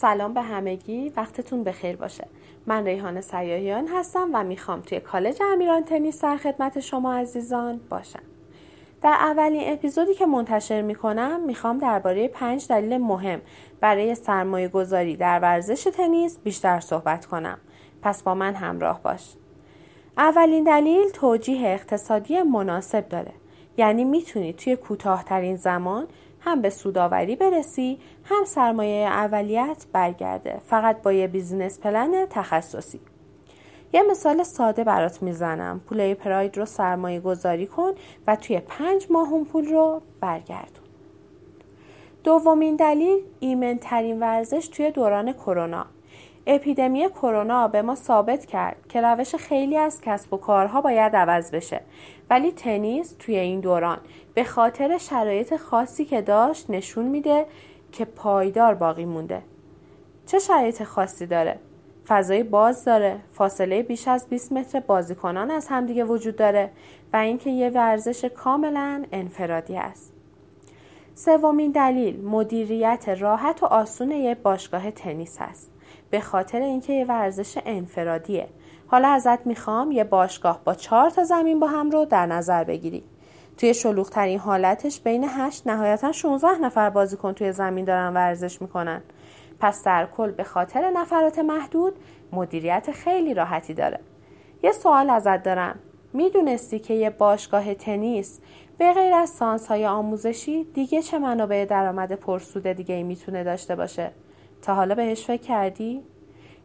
سلام به همگی وقتتون بخیر باشه. من ریحان سیاهیان هستم و می‌خوام توی کالج امیران تنیس در خدمت شما عزیزان باشم. در اولین اپیزودی که منتشر می‌کنم می‌خوام درباره پنج دلیل مهم برای سرمایه گذاری در ورزش تنیس بیشتر صحبت کنم. پس با من همراه باش. اولین دلیل توجیه اقتصادی مناسب داره. یعنی می‌تونی توی کوتاهترین زمان هم به سوداوری برسی هم سرمایه اولیت برگرده. فقط با یه بیزینس پلن تخصصی. یه مثال ساده برات می‌زنم. پول پراید رو سرمایه گذاری کن و توی پنج ماه اون پول رو برگردون. دومین دلیل ایمنترین ورزش توی دوران کرونا. اپیدمی کرونا به ما ثابت کرد که روش خیلی از کسب و کارها باید عوض بشه. ولی تنیس توی این دوران به خاطر شرایط خاصی که داشت نشون میده که پایدار باقی مونده. چه شرایط خاصی داره؟ فضای باز داره. فاصله بیش از 20 متر بازیکنان از همدیگه وجود داره و اینکه یه ورزش کاملا انفرادی است. سومین دلیل مدیریت راحت و آسون یه باشگاه تنیس است. به خاطر اینکه یه ورزش انفرادیه. حالا ازت می‌خوام یه باشگاه با چهار تا زمین با هم رو در نظر بگیری. توی شلوغترین حالتش بین 8 نهایتا 16 نفر بازیکن توی زمین دارن ورزش می‌کنن. پس در کل به خاطر نفرات محدود مدیریت خیلی راحتی داره. یه سوال ازت دارم. می‌دونستی که یه باشگاه تنیس به غیر از سانس های آموزشی دیگه چه منابع درآمد پرسود دیگه ای می‌تونه داشته باشه تا حالا بهش فکر کردی؟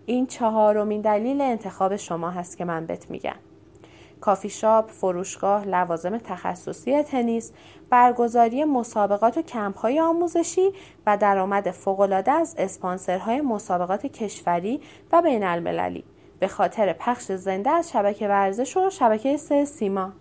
این چهارمین دلیل انتخاب شما هست که من بهت میگم. کافی شاپ، فروشگاه، لوازم تخصصی تنیس، برگزاری مسابقات و کمپ های آموزشی و درآمد فوقالعاده از اسپانسرهای مسابقات کشوری و بین المللی به خاطر پخش زنده از شبکه ورزش و شبکه سه سیما.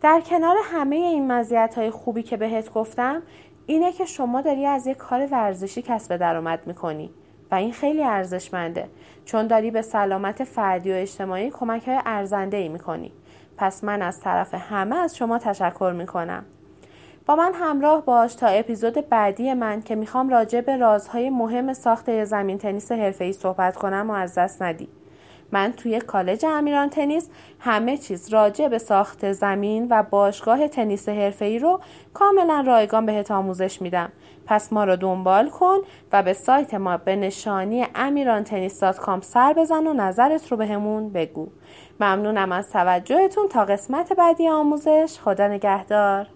در کنار همه این مزیت های خوبی که بهت گفتم اینه که شما داری از یک کار ورزشی کسب درآمد می‌کنی و این خیلی ارزشمنده چون داری به سلامت فردی و اجتماعی کمک های ارزنده ای می‌کنی. پس من از طرف همه از شما تشکر می‌کنم. با من همراه باش تا اپیزود بعدی من که می‌خوام راجع به رازهای مهم ساخت زمین تنیس حرفه‌ای صحبت کنم و از دست ندی. من توی کالج امیران تنیس همه چیز راجع به ساخت زمین و باشگاه تنیس حرفه‌ای رو کاملا رایگان بهت آموزش میدم. پس ما رو دنبال کن و به سایت ما به نشانی امیران تنیس سر بزن و نظرت رو بهمون به بگو. ممنونم از توجهتون. تا قسمت بعدی آموزش خدا نگهدار.